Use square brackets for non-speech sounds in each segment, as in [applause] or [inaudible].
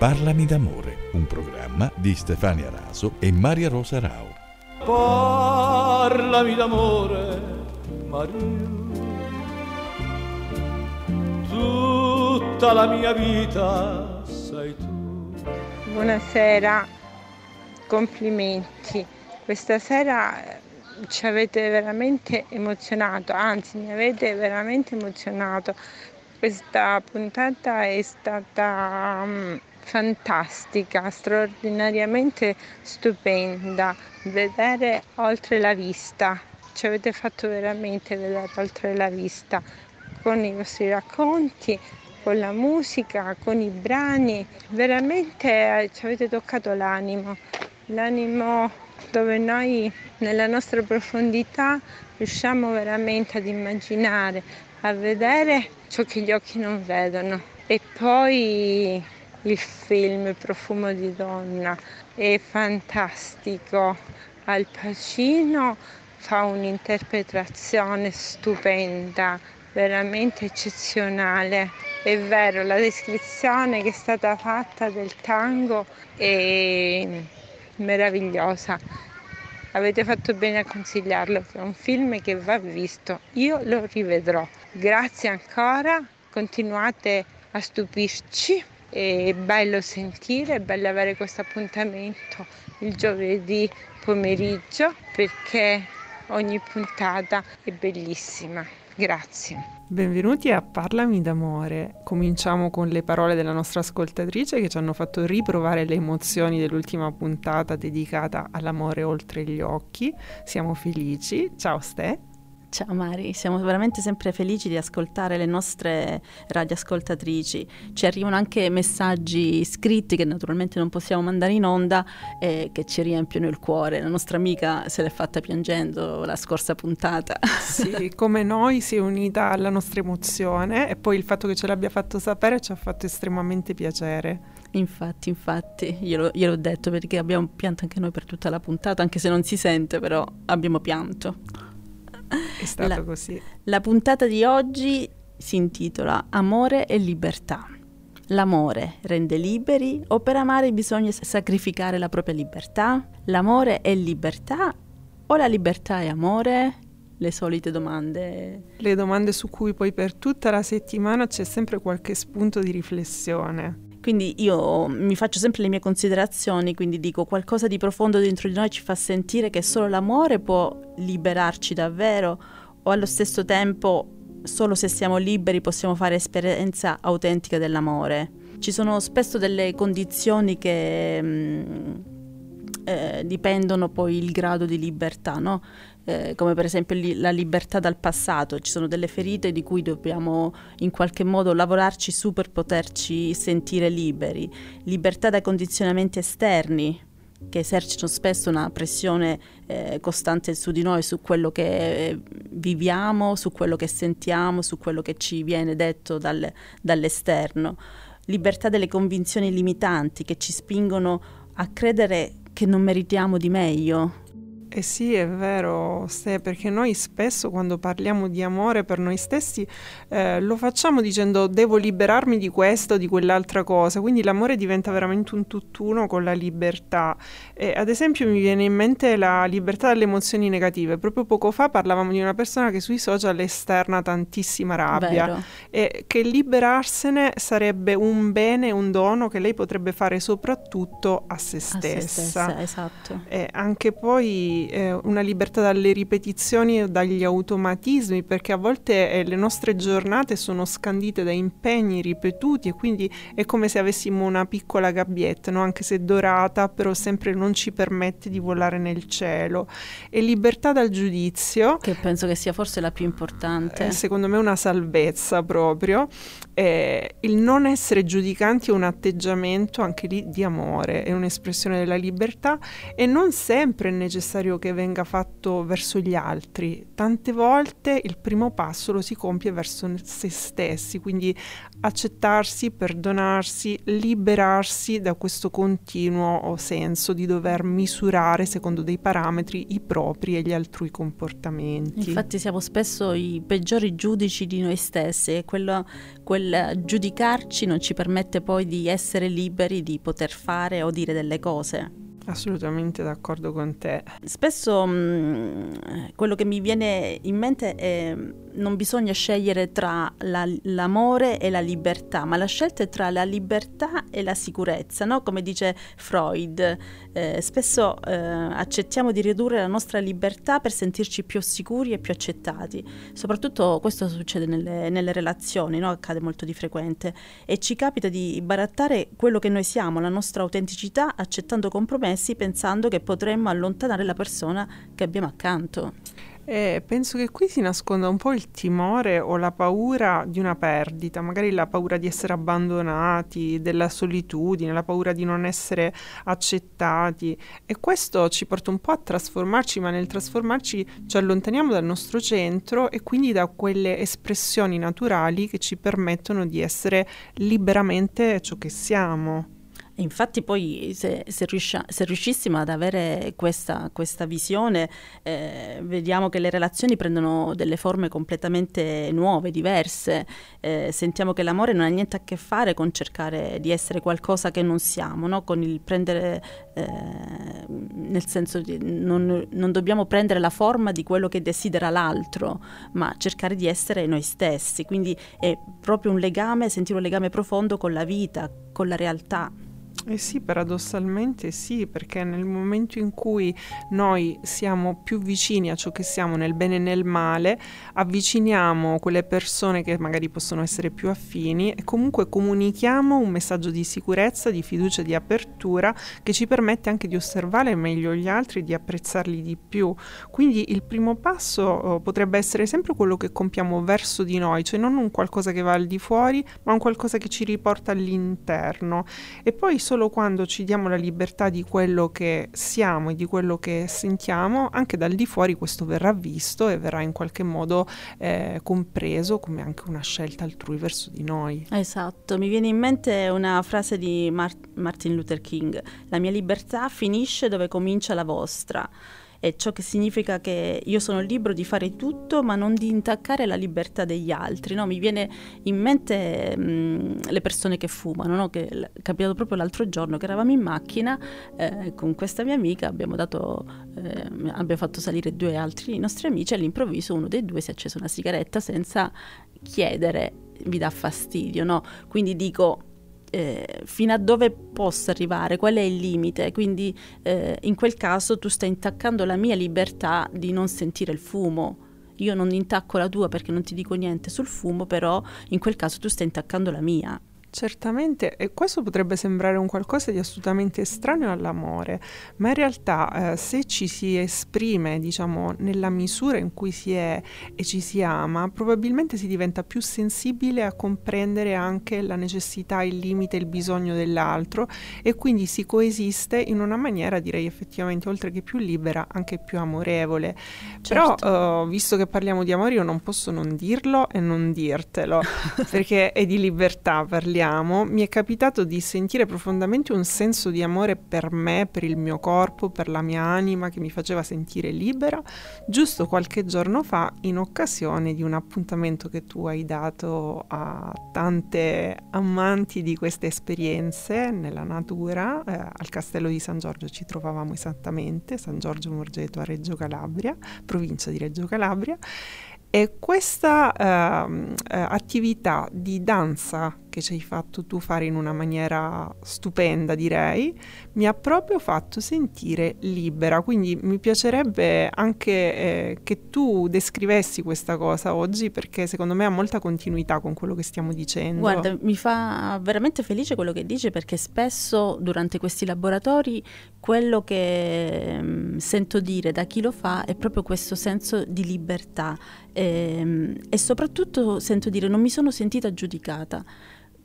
Parlami d'amore, un programma di Stefania Raso e Maria Rosa Rao. Parlami d'amore, Maria. Tutta la mia vita sei tu. Buonasera, complimenti. Questa sera eh, ci avete veramente emozionato, anzi mi avete veramente emozionato. Questa puntata è stata um, fantastica, straordinariamente stupenda. Vedere oltre la vista, ci avete fatto veramente vedere oltre la vista con i vostri racconti, con la musica, con i brani, veramente eh, ci avete toccato l'animo, l'animo dove noi nella nostra profondità riusciamo veramente ad immaginare, a vedere ciò che gli occhi non vedono. E poi il film Profumo di donna è fantastico. Al Pacino fa un'interpretazione stupenda, veramente eccezionale. È vero, la descrizione che è stata fatta del tango è meravigliosa. Avete fatto bene a consigliarlo, è un film che va visto. Io lo rivedrò. Grazie ancora, continuate a stupirci. È bello sentire, è bello avere questo appuntamento il giovedì pomeriggio perché ogni puntata è bellissima. Grazie. Benvenuti a Parlami d'amore. Cominciamo con le parole della nostra ascoltatrice che ci hanno fatto riprovare le emozioni dell'ultima puntata dedicata all'amore oltre gli occhi. Siamo felici. Ciao Ste. Ciao Mari, siamo veramente sempre felici di ascoltare le nostre radioascoltatrici. Ci arrivano anche messaggi scritti che naturalmente non possiamo mandare in onda e che ci riempiono il cuore. La nostra amica se l'è fatta piangendo la scorsa puntata. [laughs] Sì, come noi si è unita alla nostra emozione e poi il fatto che ce l'abbia fatto sapere ci ha fatto estremamente piacere. Infatti, infatti, glielo, gliel'ho detto perché abbiamo pianto anche noi per tutta la puntata, anche se non si sente, però abbiamo pianto. È stato la, così. La puntata di oggi si intitola Amore e libertà. L'amore rende liberi o per amare bisogna sacrificare la propria libertà? L'amore è libertà o la libertà è amore? Le solite domande. Le domande su cui poi per tutta la settimana c'è sempre qualche spunto di riflessione. Quindi io mi faccio sempre le mie considerazioni, quindi dico qualcosa di profondo dentro di noi ci fa sentire che solo l'amore può liberarci davvero o allo stesso tempo solo se siamo liberi possiamo fare esperienza autentica dell'amore. Ci sono spesso delle condizioni che mh, mm, eh, dipendono poi il grado di libertà, no? Eh, come per esempio li, la libertà dal passato, ci sono delle ferite di cui dobbiamo in qualche modo lavorarci su per poterci sentire liberi, libertà dai condizionamenti esterni che esercitano spesso una pressione eh, costante su di noi, su quello che eh, viviamo, su quello che sentiamo, su quello che ci viene detto dal, dall'esterno, libertà delle convinzioni limitanti che ci spingono a credere che non meritiamo di meglio, eh sì, è vero, Ste, perché noi spesso quando parliamo di amore per noi stessi eh, lo facciamo dicendo devo liberarmi di questo o di quell'altra cosa, quindi l'amore diventa veramente un tutt'uno con la libertà. E, ad esempio mi viene in mente la libertà dalle emozioni negative. Proprio poco fa parlavamo di una persona che sui social esterna tantissima rabbia Vero. e che liberarsene sarebbe un bene, un dono che lei potrebbe fare soprattutto a se a stessa. se stessa, esatto. E anche poi eh, una libertà dalle ripetizioni e dagli automatismi, perché a volte eh, le nostre giornate sono scandite da impegni ripetuti e quindi è come se avessimo una piccola gabbietta, no? anche se dorata, però sempre non ci permette di volare nel cielo. E libertà dal giudizio. Che penso che sia forse la più importante. Eh, secondo me una salvezza proprio. Il non essere giudicanti è un atteggiamento anche lì di amore, è un'espressione della libertà e non sempre è necessario desiderio che venga fatto verso gli altri. Tante volte il primo passo lo si compie verso se stessi, quindi accettarsi, perdonarsi, liberarsi da questo continuo senso di dover misurare secondo dei parametri i propri e gli altrui comportamenti. Infatti siamo spesso i peggiori giudici di noi stessi e quello, quel giudicarci non ci permette poi di essere liberi di poter fare o dire delle cose. Assolutamente d'accordo con te. Spesso mh, mm, quello che mi viene in mente è non bisogna scegliere tra la, l'amore e la libertà, ma la scelta è tra la libertà e la sicurezza, no? come dice Freud. Eh, spesso eh, accettiamo di ridurre la nostra libertà per sentirci più sicuri e più accettati. Soprattutto questo succede nelle, nelle relazioni, no? accade molto di frequente, e ci capita di barattare quello che noi siamo, la nostra autenticità, accettando compromessi, pensando che potremmo allontanare la persona che abbiamo accanto. E penso che qui si nasconda un po' il timore o la paura di una perdita, magari la paura di essere abbandonati, della solitudine, la paura di non essere accettati e questo ci porta un po' a trasformarci, ma nel trasformarci ci allontaniamo dal nostro centro e quindi da quelle espressioni naturali che ci permettono di essere liberamente ciò che siamo. Infatti poi se, se, riuscia, se riuscissimo ad avere questa, questa visione, eh, vediamo che le relazioni prendono delle forme completamente nuove, diverse. Eh, sentiamo che l'amore non ha niente a che fare con cercare di essere qualcosa che non siamo, no? con il prendere, eh, nel senso di non, non dobbiamo prendere la forma di quello che desidera l'altro, ma cercare di essere noi stessi. Quindi è proprio un legame, sentire un legame profondo con la vita, con la realtà. Eh sì, paradossalmente sì, perché nel momento in cui noi siamo più vicini a ciò che siamo nel bene e nel male, avviciniamo quelle persone che magari possono essere più affini e comunque comunichiamo un messaggio di sicurezza, di fiducia, di apertura che ci permette anche di osservare meglio gli altri, di apprezzarli di più. Quindi il primo passo oh, potrebbe essere sempre quello che compiamo verso di noi, cioè non un qualcosa che va al di fuori, ma un qualcosa che ci riporta all'interno. E poi solo quando ci diamo la libertà di quello che siamo e di quello che sentiamo, anche dal di fuori questo verrà visto e verrà in qualche modo eh, compreso come anche una scelta altrui verso di noi. Esatto, mi viene in mente una frase di Mart- Martin Luther King, la mia libertà finisce dove comincia la vostra e ciò che significa che io sono libero di fare tutto ma non di intaccare la libertà degli altri. No? Mi viene in mente mh, le persone che fumano, no? che è capitato proprio l'altro giorno che eravamo in macchina eh, con questa mia amica, abbiamo, dato, eh, abbiamo fatto salire due altri nostri amici e all'improvviso uno dei due si è acceso una sigaretta senza chiedere, vi dà fastidio, no? Quindi dico eh, fino a dove posso arrivare, qual è il limite. Quindi eh, in quel caso tu stai intaccando la mia libertà di non sentire il fumo. Io non intacco la tua perché non ti dico niente sul fumo, però in quel caso tu stai intaccando la mia. Certamente, e questo potrebbe sembrare un qualcosa di assolutamente estraneo all'amore, ma in realtà eh, se ci si esprime, diciamo, nella misura in cui si è e ci si ama, probabilmente si diventa più sensibile a comprendere anche la necessità, il limite, il bisogno dell'altro e quindi si coesiste in una maniera, direi effettivamente, oltre che più libera, anche più amorevole. Certo. Però, eh, visto che parliamo di amore, io non posso non dirlo e non dirtelo, [laughs] perché è di libertà parliamo parliamo, mi è capitato di sentire profondamente un senso di amore per me, per il mio corpo, per la mia anima che mi faceva sentire libera, giusto qualche giorno fa in occasione di un appuntamento che tu hai dato a tante amanti di queste esperienze nella natura, eh, al castello di San Giorgio ci trovavamo esattamente, San Giorgio Morgeto a Reggio Calabria, provincia di Reggio Calabria. E questa uh, attività di danza che ci hai fatto tu fare in una maniera stupenda, direi, mi ha proprio fatto sentire libera. Quindi mi piacerebbe anche eh, che tu descrivessi questa cosa oggi perché secondo me ha molta continuità con quello che stiamo dicendo. Guarda, mi fa veramente felice quello che dici perché spesso durante questi laboratori quello che mh, mm, sento dire da chi lo fa è proprio questo senso di libertà e, ehm, e soprattutto sento dire non mi sono sentita giudicata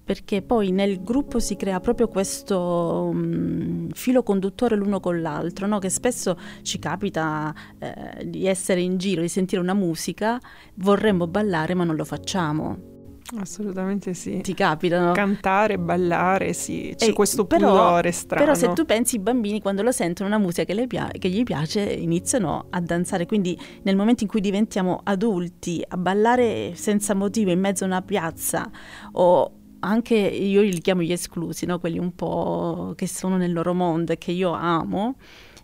perché poi nel gruppo si crea proprio questo um, filo conduttore l'uno con l'altro, no? che spesso ci capita eh, di essere in giro, di sentire una musica, vorremmo ballare ma non lo facciamo. Assolutamente sì. Ti capitano? Cantare, ballare, sì, c'è e questo però, pudore strano. Però se tu pensi i bambini quando lo sentono una musica che, pia- che, gli piace iniziano a danzare, quindi nel momento in cui diventiamo adulti a ballare senza motivo in mezzo a una piazza o anche io li chiamo gli esclusi, no? quelli un po' che sono nel loro mondo e che io amo,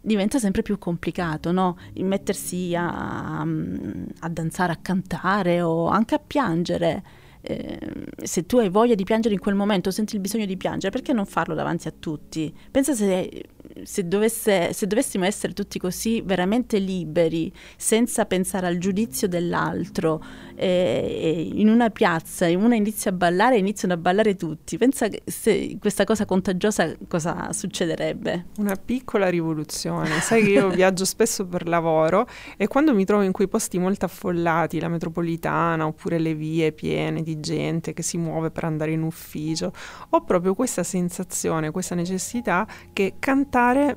diventa sempre più complicato, no? mettersi a, a danzare, a cantare o anche a piangere eh, se tu hai voglia di piangere in quel momento, senti il bisogno di piangere, perché non farlo davanti a tutti? Pensa se, se, dovesse, se dovessimo essere tutti così veramente liberi, senza pensare al giudizio dell'altro, eh, in una piazza, uno inizia a ballare e iniziano a ballare tutti. Pensa se questa cosa contagiosa cosa succederebbe? Una piccola rivoluzione. Sai che io [laughs] viaggio spesso per lavoro e quando mi trovo in quei posti molto affollati, la metropolitana oppure le vie piene di gente che si muove per andare in ufficio, ho proprio questa sensazione, questa necessità che cantare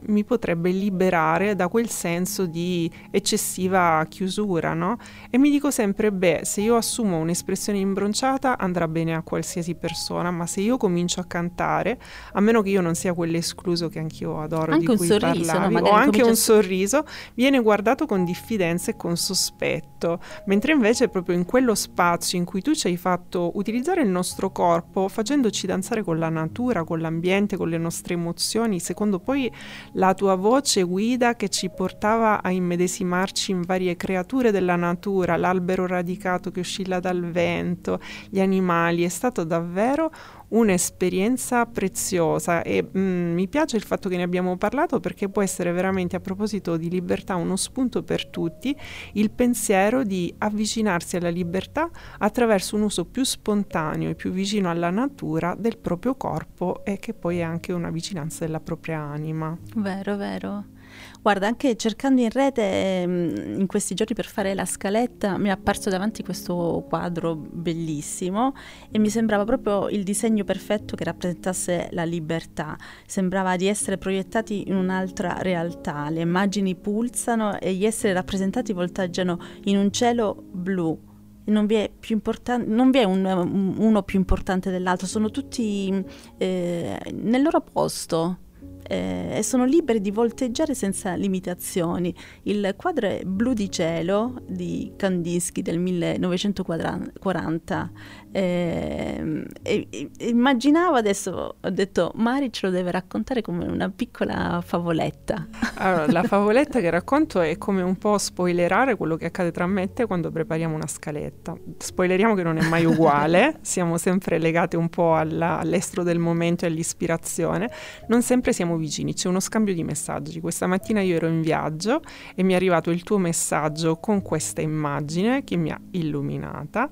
mi potrebbe liberare da quel senso di eccessiva chiusura, no? E mi dico sempre, beh, se io assumo un'espressione imbronciata andrà bene a qualsiasi persona, ma se io comincio a cantare, a meno che io non sia quell'escluso che anch'io adoro anche di cui sorriso, parlavi, no? o anche un sorriso, viene guardato con diffidenza e con sospetto, mentre invece proprio in quello spazio in cui tu ci hai fatto utilizzare il nostro corpo, facendoci danzare con la natura, con l'ambiente, con le nostre emozioni, secondo poi la tua voce guida che ci portava a immedesimarci in varie creature della natura, l'albero radicato che oscilla dal vento, gli animali, è stato davvero un'esperienza preziosa e mm, mi piace il fatto che ne abbiamo parlato perché può essere veramente a proposito di libertà uno spunto per tutti il pensiero di avvicinarsi alla libertà attraverso un uso più spontaneo e più vicino alla natura del proprio corpo e che poi è anche una vicinanza della propria anima. Vero, vero. Guarda, anche cercando in rete ehm, in questi giorni per fare la scaletta mi è apparso davanti questo quadro bellissimo e mi sembrava proprio il disegno perfetto che rappresentasse la libertà. Sembrava di essere proiettati in un'altra realtà. Le immagini pulsano e gli esseri rappresentati volteggiano in un cielo blu. Non vi, importan- non vi è, un, uno più importante dell'altro, sono tutti eh, nel loro posto eh, e sono liberi di volteggiare senza limitazioni. Il quadro è Blu di cielo di Kandinsky del 1940 eh, e, e, immaginavo adesso, ho detto Mari ce lo deve raccontare come una piccola favoletta. Allora, la [laughs] favoletta che racconto è come un po' spoilerare quello che accade tra me e te quando prepariamo una scaletta. Spoileriamo che non è mai uguale, [laughs] siamo sempre legati un po' alla, all'estro del momento e all'ispirazione, non sempre siamo vicini, c'è uno scambio di messaggi. Questa mattina io ero in viaggio e mi è arrivato il tuo messaggio con questa immagine che mi ha illuminata.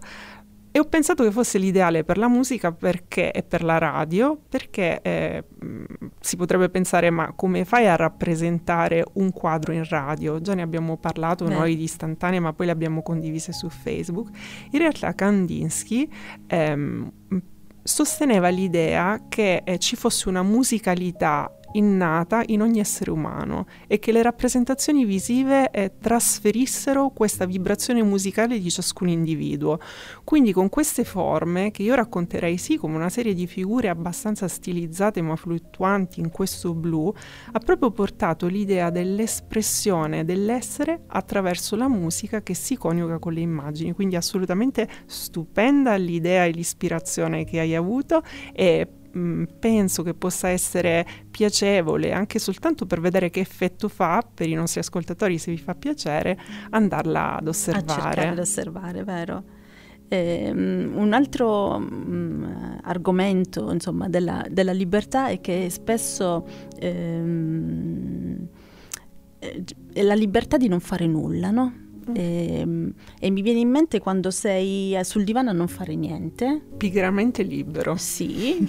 E ho pensato che fosse l'ideale per la musica perché, e per la radio, perché eh, si potrebbe pensare ma come fai a rappresentare un quadro in radio? Già ne abbiamo parlato Beh. noi di istantanee ma poi le abbiamo condivise su Facebook. In realtà Kandinsky ehm, sosteneva l'idea che eh, ci fosse una musicalità innata in ogni essere umano e che le rappresentazioni visive eh, trasferissero questa vibrazione musicale di ciascun individuo. Quindi con queste forme, che io racconterei sì come una serie di figure abbastanza stilizzate ma fluttuanti in questo blu, ha proprio portato l'idea dell'espressione dell'essere attraverso la musica che si coniuga con le immagini. Quindi assolutamente stupenda l'idea e l'ispirazione che hai avuto e Mm, penso che possa essere piacevole anche soltanto per vedere che effetto fa per i nostri ascoltatori, se vi fa piacere, andarla ad osservare. Ad osservare, vero. Eh, un altro um, argomento insomma, della, della, libertà è che spesso ehm, eh, è la libertà di non fare nulla, no? Mm. E, ehm, e, mi viene in mente quando sei sul divano a non fare niente. Pigramente libero. Sì.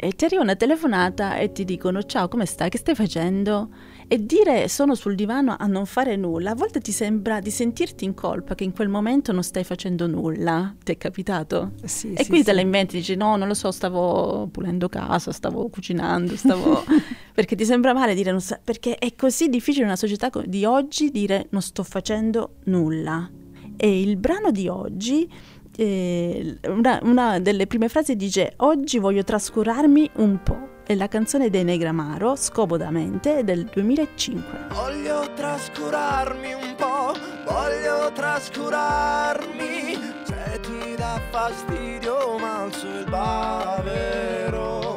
e ti arriva una telefonata e ti dicono ciao come stai, che stai facendo? E dire sono sul divano a non fare nulla, a volte ti sembra di sentirti in colpa che in quel momento non stai facendo nulla. Ti è capitato? Sì, e sì, quindi te sì. la inventi, dici no, non lo so, stavo pulendo casa, stavo cucinando, stavo... [laughs] perché ti sembra male dire non sta- perché è così difficile nella società co- di oggi dire non sto facendo nulla. E il brano di oggi, eh, una, una delle prime frasi dice oggi voglio trascurarmi un po'. È la canzone dei Negramaro, Scomodamente, del 2005. Voglio trascurarmi un po', voglio trascurarmi. Se ti dà fastidio, ma alzo il bavero.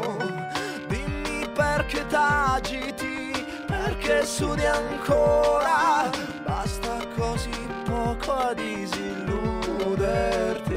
Perché t'agiti, perché sudi ancora. Basta così poco a disilluderti.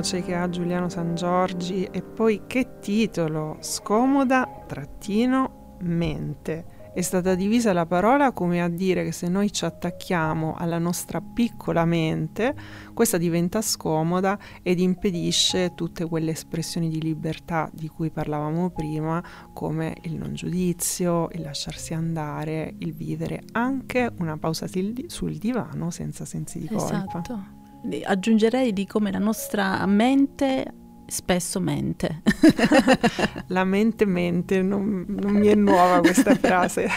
Voce che ha Giuliano San Giorgi e poi che titolo, scomoda trattino mente. È stata divisa la parola come a dire che se noi ci attacchiamo alla nostra piccola mente, questa diventa scomoda ed impedisce tutte quelle espressioni di libertà di cui parlavamo prima, come il non giudizio, il lasciarsi andare, il vivere anche una pausa sul divano senza sensi di colpa. Esatto. Aggiungerei di come la nostra mente spesso mente. [laughs] La mente mente, non, non mi è nuova questa [laughs] frase.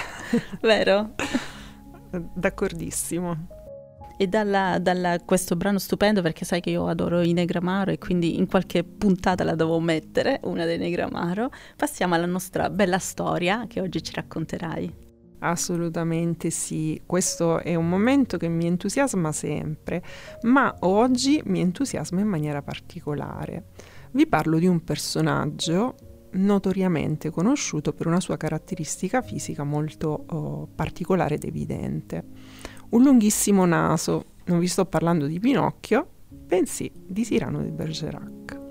Vero? D'accordissimo. E dalla, dalla- questo brano stupendo, perché sai che io adoro i Negramaro e quindi in qualche puntata la devo mettere, una dei Negramaro, passiamo alla nostra bella storia che oggi ci racconterai. Assolutamente sì, questo è un momento che mi entusiasma sempre, ma oggi mi entusiasma in maniera particolare. Vi parlo di un personaggio notoriamente conosciuto per una sua caratteristica fisica molto oh, particolare ed evidente. Un lunghissimo naso, non vi sto parlando di Pinocchio, bensì di Cyrano di Bergerac.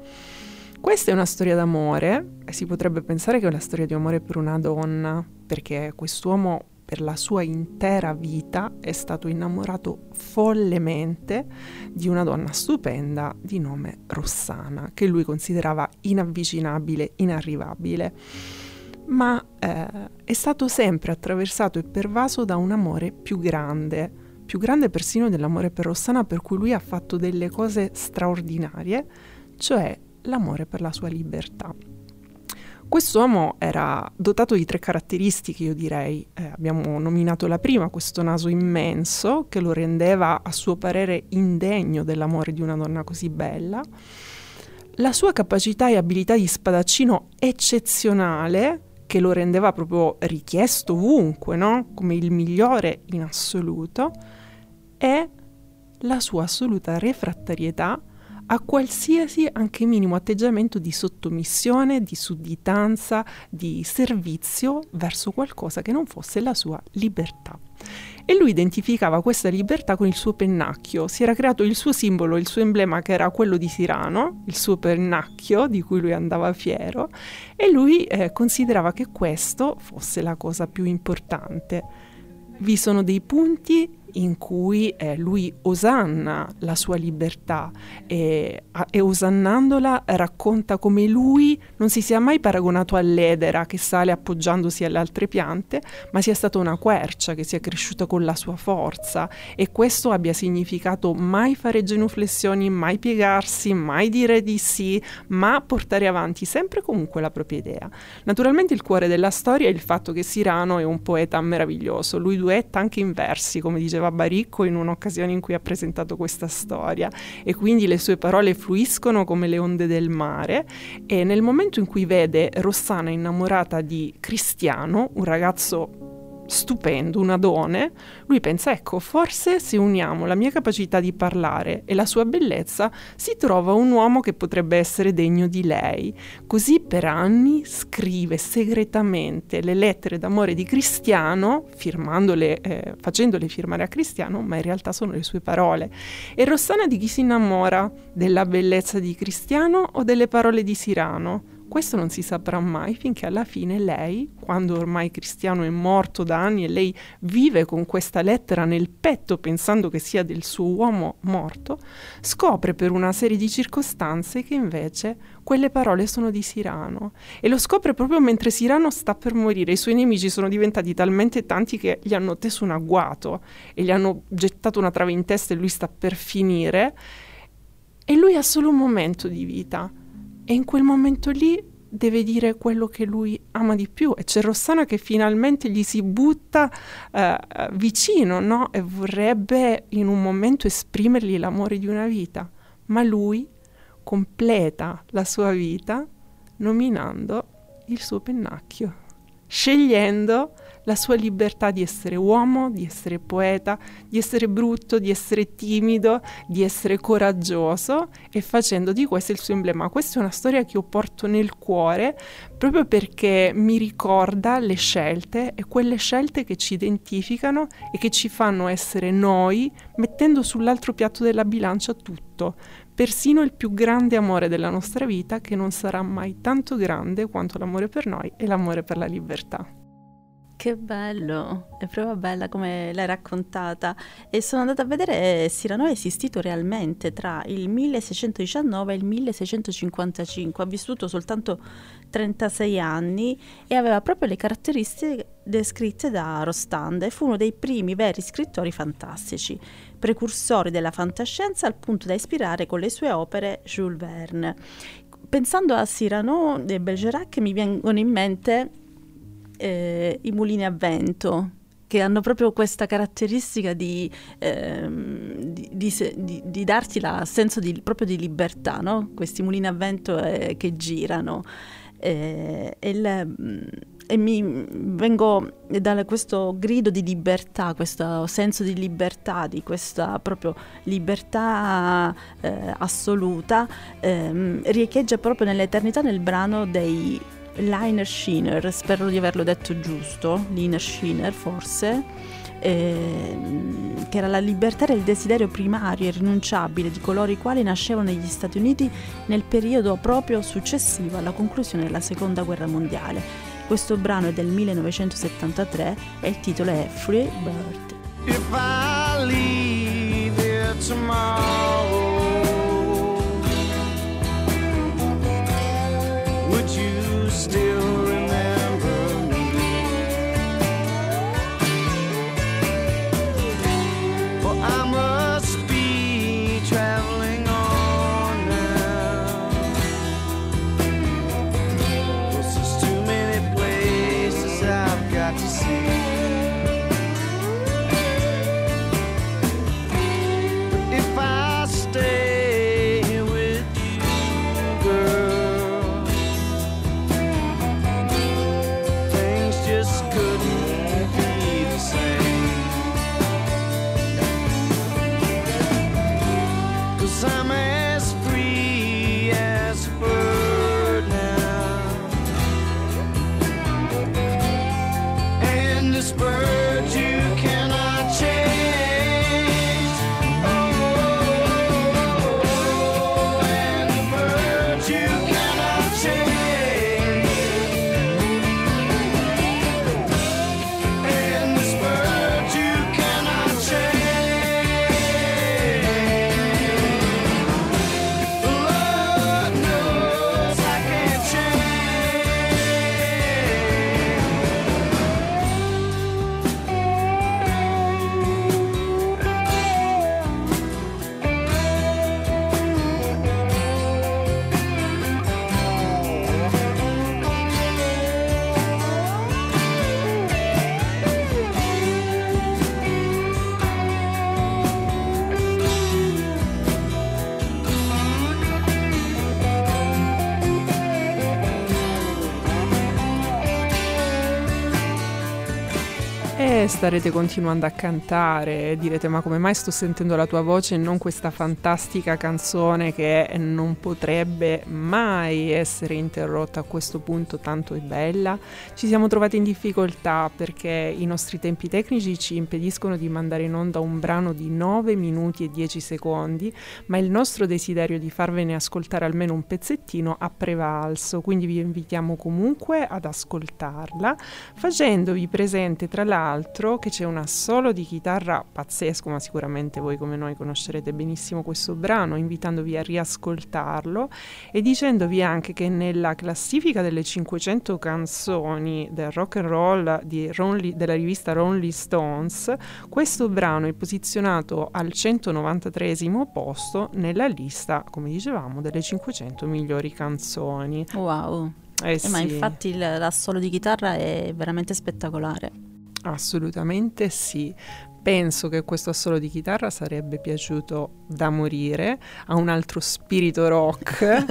Questa è una storia d'amore si potrebbe pensare che è una storia di amore per una donna, perché quest'uomo per la sua intera vita è stato innamorato follemente di una donna stupenda di nome Rossana, che lui considerava inavvicinabile, inarrivabile. Ma eh, è stato sempre attraversato e pervaso da un amore più grande, più grande persino dell'amore per Rossana, per cui lui ha fatto delle cose straordinarie, cioè l'amore per la sua libertà. Quest'uomo era dotato di tre caratteristiche, io direi. Eh, abbiamo nominato la prima, questo naso immenso che lo rendeva a suo parere indegno dell'amore di una donna così bella. La sua capacità e abilità di spadaccino eccezionale che lo rendeva proprio richiesto ovunque, no? come il migliore in assoluto, e la sua assoluta refrattarietà a qualsiasi anche minimo atteggiamento di sottomissione, di sudditanza, di servizio verso qualcosa che non fosse la sua libertà. E lui identificava questa libertà con il suo pennacchio, si era creato il suo simbolo, il suo emblema che era quello di Tirano, il suo pennacchio di cui lui andava fiero, e lui eh, considerava che questo fosse la cosa più importante. Vi sono dei punti in cui eh, lui osanna la sua libertà e, e, osannandola racconta come lui non si sia mai paragonato all'edera che sale appoggiandosi alle altre piante, ma sia stata una quercia che sia cresciuta con la sua forza e questo abbia significato mai fare genuflessioni, mai piegarsi, mai dire di sì, ma portare avanti sempre comunque la propria idea. Naturalmente il cuore della storia è il fatto che Sirano è un poeta meraviglioso, lui duetta anche in versi, come diceva diceva Baricco in un'occasione in cui ha presentato questa storia. E quindi le sue parole fluiscono come le onde del mare. E nel momento in cui vede Rossana innamorata di Cristiano, un ragazzo stupendo, un adone, lui pensa, ecco, forse se uniamo la mia capacità di parlare e la sua bellezza, si trova un uomo che potrebbe essere degno di lei. Così per anni scrive segretamente le lettere d'amore di Cristiano, eh, facendole firmare a Cristiano, ma in realtà sono le sue parole. E Rossana di chi si innamora? Della bellezza di Cristiano o delle parole di Sirano? Questo non si saprà mai finché alla fine lei, quando ormai Cristiano è morto da anni e lei vive con questa lettera nel petto pensando che sia del suo uomo morto, scopre per una serie di circostanze che invece quelle parole sono di Sirano. E lo scopre proprio mentre Sirano sta per morire. I suoi nemici sono diventati talmente tanti che gli hanno teso un agguato e gli hanno gettato una trave in testa e lui sta per finire. E lui ha solo un momento di vita e in quel momento lì deve dire quello che lui ama di più e c'è Rossana che finalmente gli si butta eh, vicino no? e vorrebbe in un momento esprimergli l'amore di una vita, ma lui completa la sua vita nominando il suo pennacchio, scegliendo la sua libertà di essere uomo, di essere poeta, di essere brutto, di essere timido, di essere coraggioso e facendo di questo il suo emblema. Questa è una storia che io porto nel cuore proprio perché mi ricorda le scelte e quelle scelte che ci identificano e che ci fanno essere noi mettendo sull'altro piatto della bilancia tutto, persino il più grande amore della nostra vita che non sarà mai tanto grande quanto l'amore per noi e l'amore per la libertà. Che bello, è proprio bella come l'hai raccontata. E sono andata a vedere Cyrano è esistito realmente tra il 1619 e il 1655, ha vissuto soltanto 36 anni e aveva proprio le caratteristiche descritte da Rostand e fu uno dei primi veri scrittori fantastici, precursori della fantascienza al punto da ispirare con le sue opere Jules Verne. Pensando a Cyrano e Bergerac mi vengono in mente eh, i mulini a vento che hanno proprio questa caratteristica di, ehm, di, di, di darti il senso proprio di libertà, no? questi mulini a vento eh, che girano. Eh, il, e mi vengo da questo grido di libertà, questo senso di libertà, di questa proprio libertà eh, assoluta, ehm, riecheggia proprio nell'eternità nel brano dei Liner Schiner, spero di averlo detto giusto, Liner Schiner forse, ehm, che era la libertà e il desiderio primario e rinunciabile di coloro i quali nascevano negli Stati Uniti nel periodo proprio successivo alla conclusione della Seconda Guerra Mondiale. Questo brano è del 1973 e il titolo è Free Bird. If I leave here tomorrow, would you still starete continuando a cantare e direte ma come mai sto sentendo la tua voce e non questa fantastica canzone che non potrebbe mai essere interrotta a questo punto tanto è bella? Ci siamo trovati in difficoltà perché i nostri tempi tecnici ci impediscono di mandare in onda un brano di 9 minuti e 10 secondi, ma il nostro desiderio di farvene ascoltare almeno un pezzettino ha prevalso, quindi vi invitiamo comunque ad ascoltarla facendovi presente tra l'altro che c'è un assolo di chitarra pazzesco, ma sicuramente voi come noi conoscerete benissimo questo brano, invitandovi a riascoltarlo e dicendovi anche che nella classifica delle 500 canzoni del rock and roll di Rolling- della rivista Rolling Stones, questo brano è posizionato al 193 posto nella lista, come dicevamo, delle 500 migliori canzoni. Wow. Eh Eh, ma sì. infatti il- l'assolo di chitarra è veramente spettacolare. Assolutamente sì. Penso che questo assolo di chitarra sarebbe piaciuto da morire a un altro spirito rock,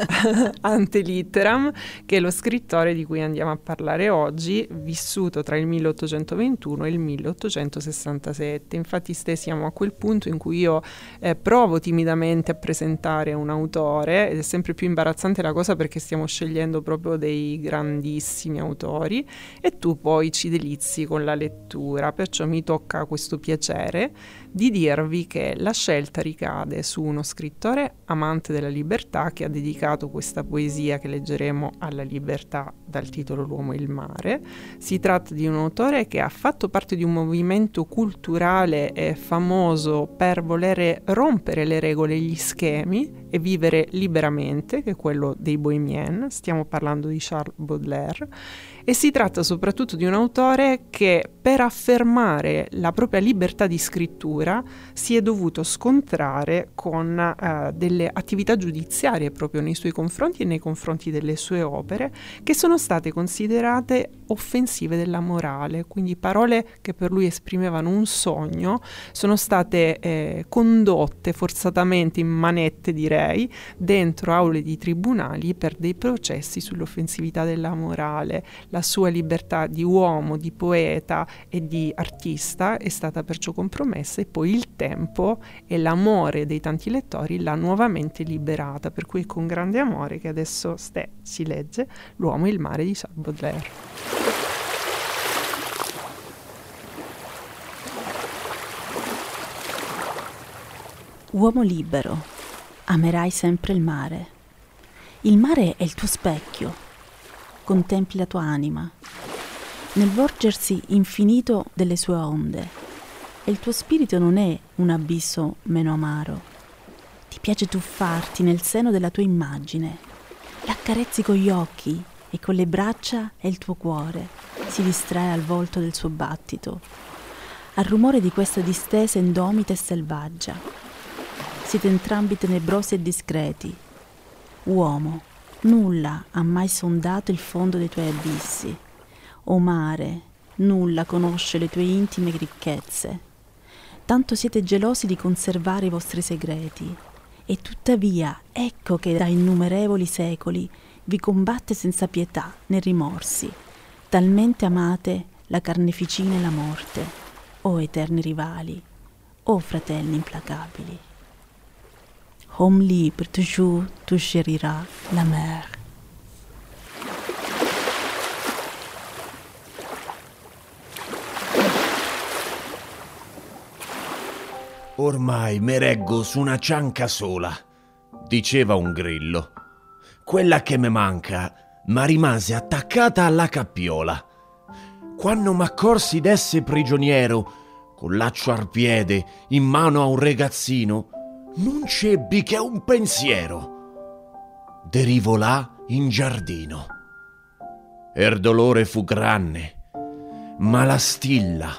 [laughs] ante litteram, che è lo scrittore di cui andiamo a parlare oggi, vissuto tra il 1821 e il 1867. Infatti siamo a quel punto in cui io eh, provo timidamente a presentare un autore ed è sempre più imbarazzante la cosa perché stiamo scegliendo proprio dei grandissimi autori e tu poi ci delizi con la lettura, perciò mi tocca questo piacere di dirvi che la scelta ricade su uno scrittore amante della libertà che ha dedicato questa poesia che leggeremo alla libertà dal titolo L'uomo e il mare. Si tratta di un autore che ha fatto parte di un movimento culturale e famoso per volere rompere le regole e gli schemi e vivere liberamente, che è quello dei Bohemiens, stiamo parlando di Charles Baudelaire, e si tratta soprattutto di un autore che per affermare la propria libertà di scrittura si è dovuto scontrare con eh, delle attività giudiziarie proprio nei suoi confronti e nei confronti delle sue opere che sono state considerate offensive della morale, quindi parole che per lui esprimevano un sogno sono state eh, condotte forzatamente in manette direi dentro aule di tribunali per dei processi sull'offensività della morale. La sua libertà di uomo, di poeta e di artista è stata perciò compromessa e poi il tempo e l'amore dei tanti lettori l'ha nuovamente liberata, per cui è con grande amore che adesso ste, si legge L'uomo e il mare di Charles Baudelaire. Uomo libero, amerai sempre il mare. Il mare è il tuo specchio. Contempli la tua anima, nel volgersi infinito delle sue onde. E il tuo spirito non è un abisso meno amaro. Ti piace tuffarti nel seno della tua immagine. L'accarezzi con gli occhi e con le braccia e il tuo cuore si distrae al volto del suo battito, al rumore di questa distesa indomita e selvaggia siete entrambi tenebrosi e discreti. Uomo, nulla ha mai sondato il fondo dei tuoi abissi. O mare, nulla conosce le tue intime ricchezze. Tanto siete gelosi di conservare i vostri segreti. E tuttavia, ecco che da innumerevoli secoli vi combatte senza pietà né rimorsi. Talmente amate la carneficina e la morte, o eterni rivali, o fratelli implacabili. Homme libre, toujours tu chériras la mer. Ormai me reggo su una cianca sola, diceva un grillo. Quella che me manca, ma rimase attaccata alla cappiola. Quando m'accorsi d'esse prigioniero, con laccio al piede, in mano a un ragazzino, non c'ebbi che un pensiero. Derivo là in giardino. Er dolore fu grande, ma la stilla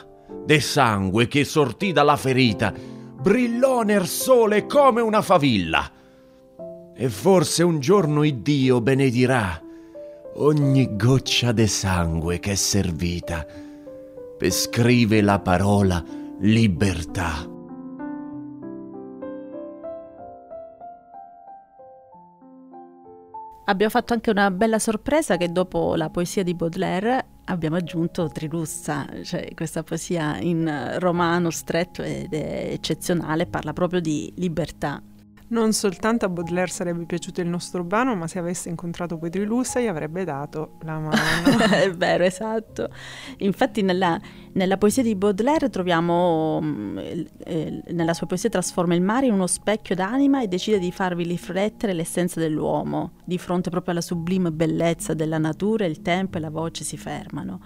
de sangue che sortì dalla ferita brillò nel sole come una favilla. E forse un giorno Iddio benedirà ogni goccia de sangue che è servita per scrive la parola libertà. Abbiamo fatto anche una bella sorpresa che dopo la poesia di Baudelaire abbiamo aggiunto Trilussa, cioè questa poesia in romano stretto ed è eccezionale, parla proprio di libertà. Non soltanto a Baudelaire sarebbe piaciuto il nostro brano, ma se avesse incontrato poi Trilussa gli avrebbe dato la mano. [laughs] È vero, esatto. Infatti nella, nella poesia di Baudelaire troviamo, eh, nella sua poesia trasforma il mare in uno specchio d'anima e decide di farvi riflettere l'essenza dell'uomo, di fronte proprio alla sublime bellezza della natura, il tempo e la voce si fermano.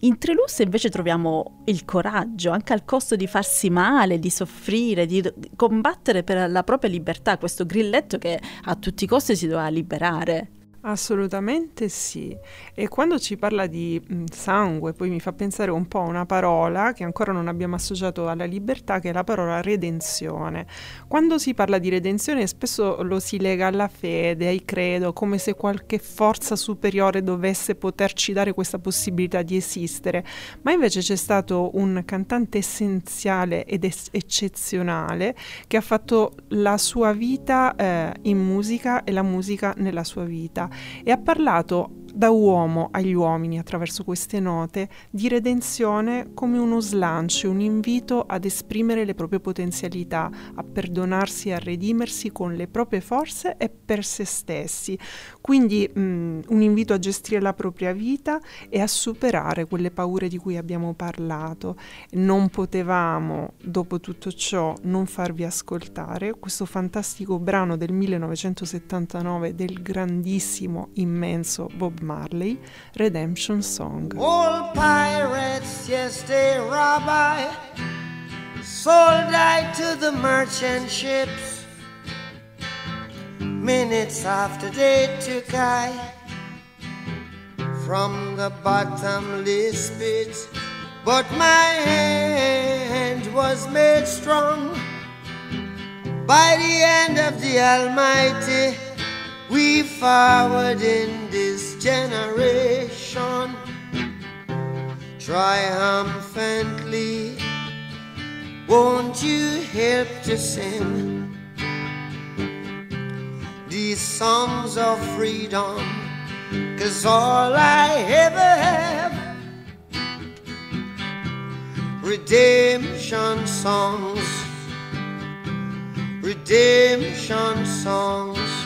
In Trelusse invece troviamo il coraggio, anche al costo di farsi male, di soffrire, di combattere per la propria libertà, questo grilletto che a tutti i costi si doveva liberare. Assolutamente sì. E quando ci parla di sangue, poi mi fa pensare un po' a una parola che ancora non abbiamo associato alla libertà, che è la parola redenzione. Quando si parla di redenzione spesso lo si lega alla fede, ai credo, come se qualche forza superiore dovesse poterci dare questa possibilità di esistere. Ma invece c'è stato un cantante essenziale ed es- eccezionale che ha fatto la sua vita eh, in musica e la musica nella sua vita e ha parlato da uomo agli uomini attraverso queste note di redenzione come uno slancio, un invito ad esprimere le proprie potenzialità, a perdonarsi e a redimersi con le proprie forze e per se stessi. Quindi mh, mm, un invito a gestire la propria vita e a superare quelle paure di cui abbiamo parlato. Non potevamo, dopo tutto ciò, non farvi ascoltare questo fantastico brano del 1979 del grandissimo, immenso Bob Marley, Redemption Song. Old pirates, yes, they sold I to the merchant ships. Minutes after they took I from the bottomless pit. but my hand was made strong by the hand of the Almighty. We forward in this generation triumphantly. Won't you help to sing these songs of freedom? Cause all I ever have redemption songs, redemption songs.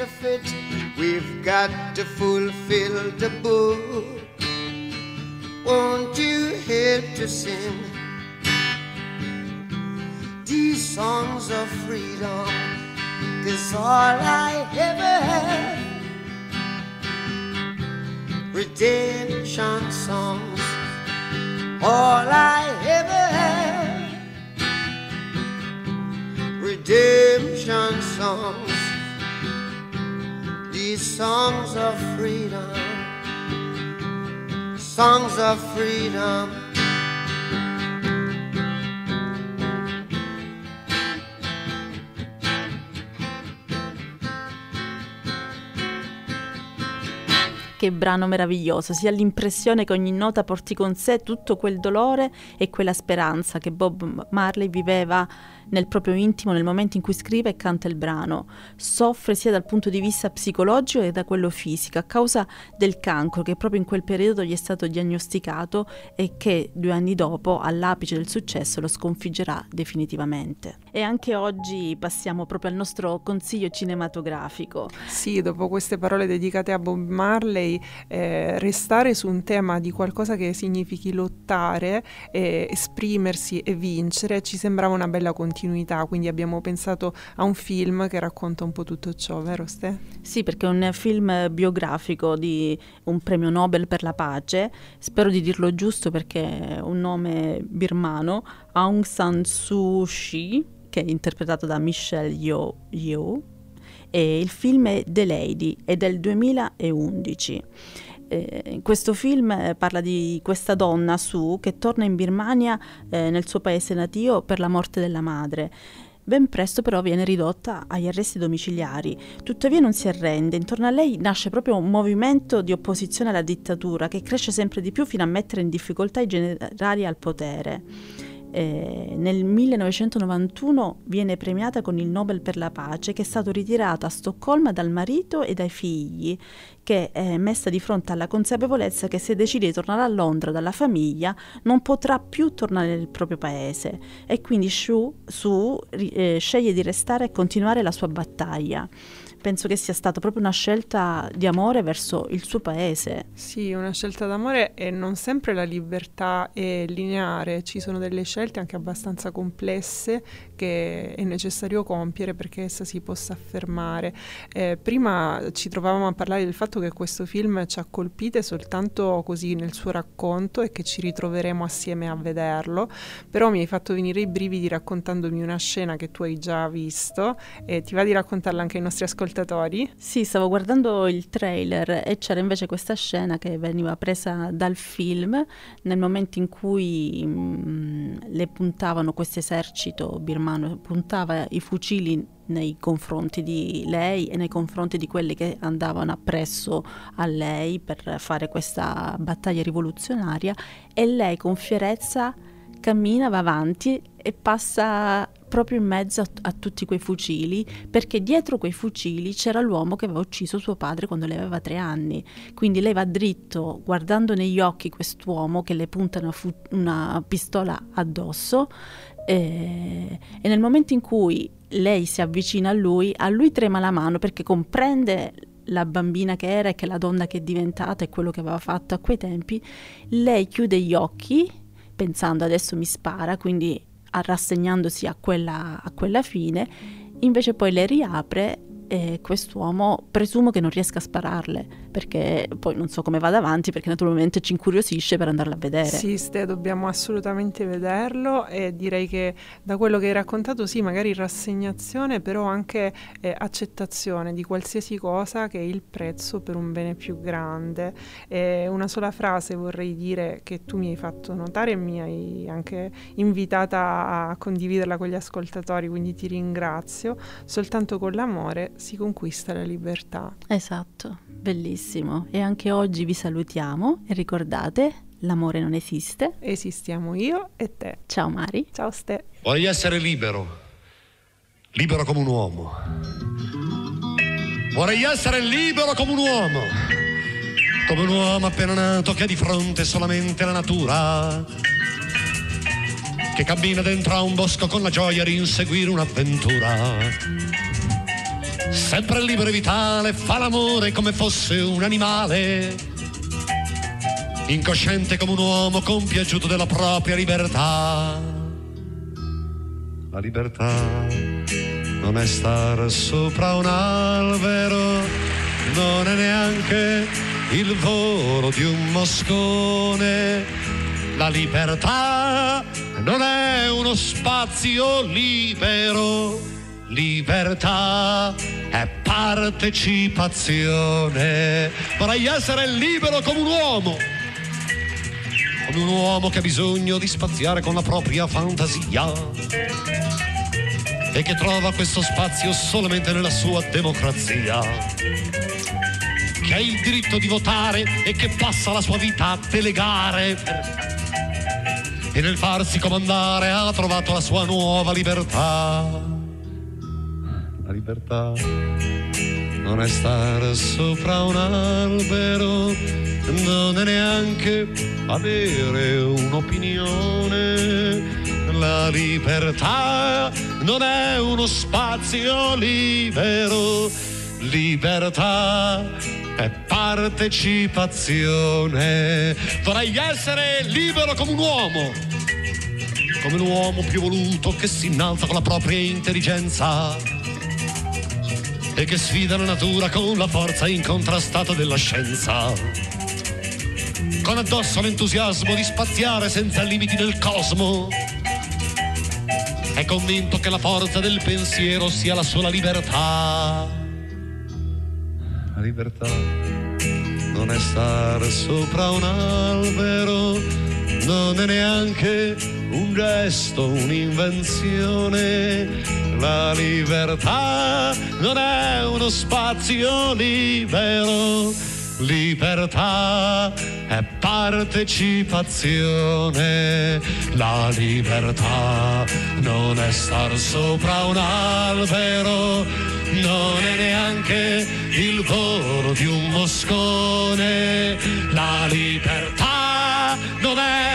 of it. We've got to fulfill the book. Won't you help to sing these songs of freedom? Cause all I ever had, redemption songs, all I ever had redemption songs, these songs of freedom, songs of freedom. Che brano meraviglioso, si ha l'impressione che ogni nota porti con sé tutto quel dolore e quella speranza che Bob Marley viveva nel proprio intimo nel momento in cui scrive e canta il brano. Soffre sia dal punto di vista psicologico che da quello fisico a causa del cancro che proprio in quel periodo gli è stato diagnosticato e che due anni dopo, all'apice del successo, lo sconfiggerà definitivamente. E anche oggi passiamo proprio al nostro consiglio cinematografico. Sì, dopo queste parole dedicate a Bob Marley, eh, restare su un tema di qualcosa che significhi lottare, eh, esprimersi e vincere ci sembrava una bella continuità continuità, quindi abbiamo pensato a un film che racconta un po' tutto ciò, vero Ste? Sì, perché è un film biografico di un premio Nobel per la pace, spero di dirlo giusto perché è un nome birmano, Aung San Suu Kyi, che è interpretato da Michelle Yeoh, e il film è The Lady, è del 2011. Eh, questo film eh, parla di questa donna Su che torna in Birmania eh, nel suo paese natio per la morte della madre. Ben presto però viene ridotta agli arresti domiciliari, tuttavia non si arrende, intorno a lei nasce proprio un movimento di opposizione alla dittatura che cresce sempre di più fino a mettere in difficoltà i generali al potere eh, nel 1991 viene premiata con il Nobel per la pace che è stato ritirato a Stoccolma dal marito e dai figli, che è messa di fronte alla consapevolezza che se decide di tornare a Londra dalla famiglia non potrà più tornare nel proprio paese. E quindi Shu, Su eh, sceglie di restare e continuare la sua battaglia penso che sia stata proprio una scelta di amore verso il suo paese. Sì, una scelta d'amore e non sempre la libertà è lineare, ci sono delle scelte anche abbastanza complesse che è necessario compiere perché essa si possa affermare. Eh, prima ci trovavamo a parlare del fatto che questo film ci ha colpite soltanto così nel suo racconto e che ci ritroveremo assieme a vederlo, però mi hai fatto venire i brividi raccontandomi una scena che tu hai già visto e ti va di raccontarla anche ai nostri ascoltatori? Sì, stavo guardando il trailer e c'era invece questa scena che veniva presa dal film nel momento in cui mh, mm, le puntavano questo esercito birmano, puntava i fucili nei confronti di lei e nei confronti di quelli che andavano appresso a lei per fare questa battaglia rivoluzionaria e lei con fierezza cammina, va avanti e passa proprio in mezzo a, a, tutti quei fucili, perché dietro quei fucili c'era l'uomo che aveva ucciso suo padre quando lei aveva tre anni. Quindi lei va dritto, guardando negli occhi quest'uomo che le punta una, fu- una pistola addosso, e, e nel momento in cui lei si avvicina a lui, a lui trema la mano perché comprende la bambina che era e che la donna che è diventata e quello che aveva fatto a quei tempi, lei chiude gli occhi pensando adesso mi spara, quindi rassegnandosi a quella, a quella fine, invece poi le riapre e quest'uomo presumo che non riesca a spararle perché poi non so come vada avanti perché naturalmente ci incuriosisce per andarla a vedere. Sì, Ste, dobbiamo assolutamente vederlo e direi che da quello che hai raccontato sì, magari rassegnazione però anche eh, accettazione di qualsiasi cosa che è il prezzo per un bene più grande. E una sola frase vorrei dire che tu mi hai fatto notare e mi hai anche invitata a condividerla con gli ascoltatori, quindi ti ringrazio. Soltanto con l'amore si conquista la libertà. Esatto, bellissimo. E anche oggi vi salutiamo e ricordate, l'amore non esiste. Esistiamo io e te. Ciao Mari. Ciao Ste. Voglio essere libero, libero come un uomo. Vorrei essere libero come un uomo, come un uomo appena nato che ha di fronte solamente la natura, che cammina dentro a un bosco con la gioia di inseguire un'avventura sempre libero e vitale, fa l'amore come fosse un animale. Incosciente come un uomo compiaciuto della propria libertà. La libertà non è star sopra un albero, non è neanche il volo di un moscone. La libertà non è uno spazio libero Libertà è partecipazione. Vorrei essere libero come un uomo. Come un uomo che ha bisogno di spaziare con la propria fantasia e che trova questo spazio solamente nella sua democrazia. Che ha il diritto di votare e che passa la sua vita a delegare. E nel farsi comandare ha trovato la sua nuova libertà libertà non è stare sopra un albero, non è neanche avere un'opinione. La libertà non è uno spazio libero, libertà è partecipazione. Vorrei essere libero come un uomo, come l'uomo più voluto che si innalza con la propria intelligenza e che sfida la natura con la forza incontrastata della scienza. Con addosso l'entusiasmo di spaziare senza limiti nel cosmo. È convinto che la forza del pensiero sia la sola libertà. La libertà non è stare sopra un albero, non è neanche un gesto, un'invenzione la libertà non è uno spazio libero, libertà è partecipazione. La libertà non è star sopra un albero, non è neanche il volo di un moscone. La libertà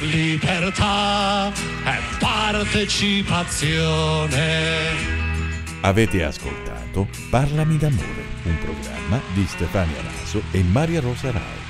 libertà è partecipazione. Avete ascoltato Parlami d'amore, un programma di Stefania Raso e Maria Rosa Rai.